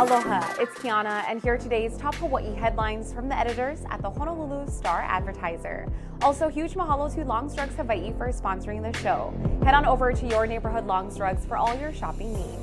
Aloha, it's Kiana, and here are today's top Hawaii headlines from the editors at the Honolulu Star Advertiser. Also, huge mahalo to Longs Drugs Hawaii for sponsoring the show. Head on over to your neighborhood Longs Drugs for all your shopping needs.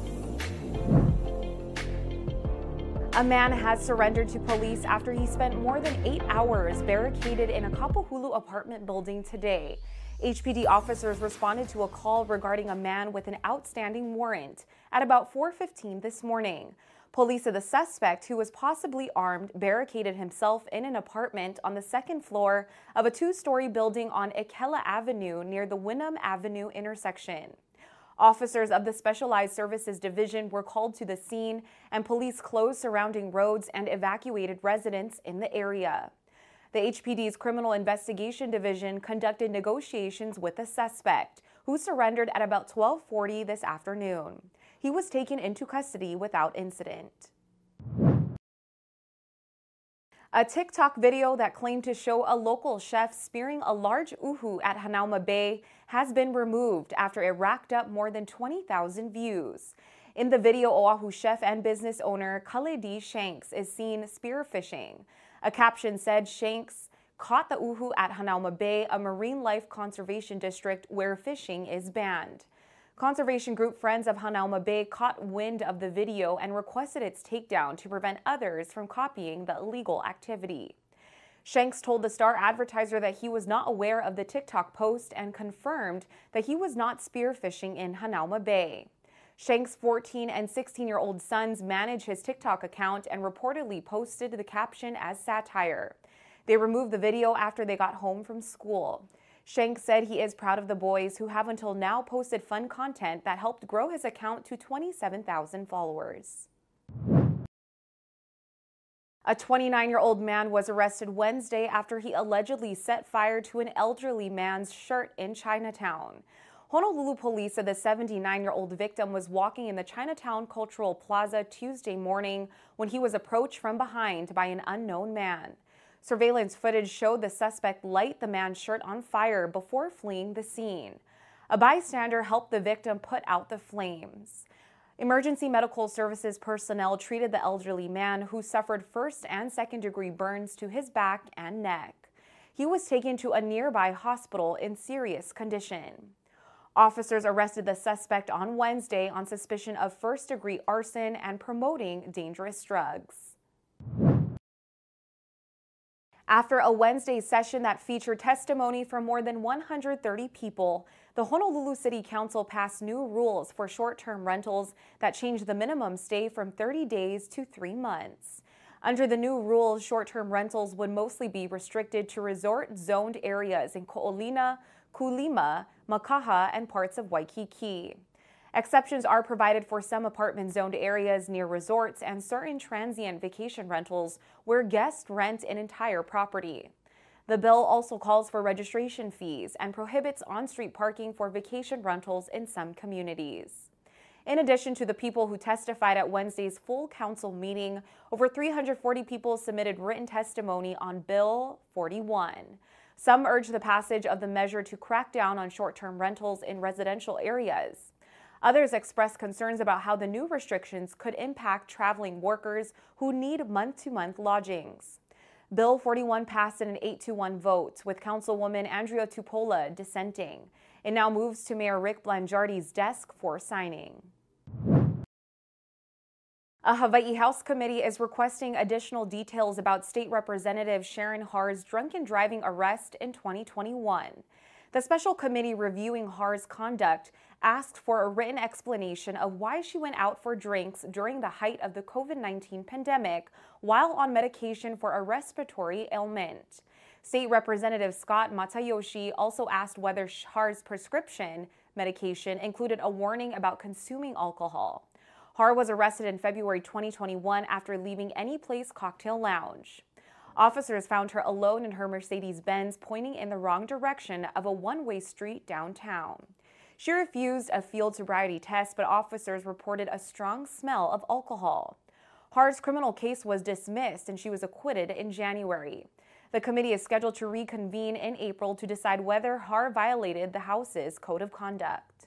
A man has surrendered to police after he spent more than eight hours barricaded in a Kapahulu apartment building today. HPD officers responded to a call regarding a man with an outstanding warrant at about 4:15 this morning. Police said the suspect, who was possibly armed, barricaded himself in an apartment on the second floor of a two-story building on Ekela Avenue near the Winam Avenue intersection. Officers of the Specialized Services Division were called to the scene, and police closed surrounding roads and evacuated residents in the area. The HPD's Criminal Investigation Division conducted negotiations with the suspect, who surrendered at about 1240 this afternoon. He was taken into custody without incident. A TikTok video that claimed to show a local chef spearing a large uhu at Hanauma Bay has been removed after it racked up more than 20,000 views. In the video, Oahu chef and business owner Kaledi Shanks is seen spearfishing. A caption said Shanks caught the uhu at Hanauma Bay, a marine life conservation district where fishing is banned. Conservation group Friends of Hanauma Bay caught wind of the video and requested its takedown to prevent others from copying the illegal activity. Shanks told the Star Advertiser that he was not aware of the TikTok post and confirmed that he was not spearfishing in Hanauma Bay. Shanks' 14 and 16 year old sons manage his TikTok account and reportedly posted the caption as satire. They removed the video after they got home from school. Shank said he is proud of the boys who have until now posted fun content that helped grow his account to 27,000 followers. A 29 year old man was arrested Wednesday after he allegedly set fire to an elderly man's shirt in Chinatown. Honolulu police said the 79 year old victim was walking in the Chinatown Cultural Plaza Tuesday morning when he was approached from behind by an unknown man. Surveillance footage showed the suspect light the man's shirt on fire before fleeing the scene. A bystander helped the victim put out the flames. Emergency medical services personnel treated the elderly man who suffered first and second degree burns to his back and neck. He was taken to a nearby hospital in serious condition. Officers arrested the suspect on Wednesday on suspicion of first degree arson and promoting dangerous drugs. After a Wednesday session that featured testimony from more than 130 people, the Honolulu City Council passed new rules for short-term rentals that change the minimum stay from 30 days to three months. Under the new rules, short-term rentals would mostly be restricted to resort-zoned areas in Ko'olina, Kuilima, Makaha, and parts of Waikiki. Exceptions are provided for some apartment zoned areas near resorts and certain transient vacation rentals where guests rent an entire property. The bill also calls for registration fees and prohibits on street parking for vacation rentals in some communities. In addition to the people who testified at Wednesday's full council meeting, over 340 people submitted written testimony on Bill 41. Some urge the passage of the measure to crack down on short term rentals in residential areas. Others expressed concerns about how the new restrictions could impact traveling workers who need month to month lodgings. Bill 41 passed in an 8 to 1 vote, with Councilwoman Andrea Tupola dissenting. It now moves to Mayor Rick Blangiardi's desk for signing. A Hawaii House committee is requesting additional details about State Representative Sharon Har's drunken driving arrest in 2021. The special committee reviewing Har's conduct asked for a written explanation of why she went out for drinks during the height of the COVID 19 pandemic while on medication for a respiratory ailment. State Representative Scott Matayoshi also asked whether Har's prescription medication included a warning about consuming alcohol. Har was arrested in February 2021 after leaving Anyplace Cocktail Lounge. Officers found her alone in her Mercedes Benz, pointing in the wrong direction of a one way street downtown. She refused a field sobriety test, but officers reported a strong smell of alcohol. Har's criminal case was dismissed and she was acquitted in January. The committee is scheduled to reconvene in April to decide whether Har violated the House's code of conduct.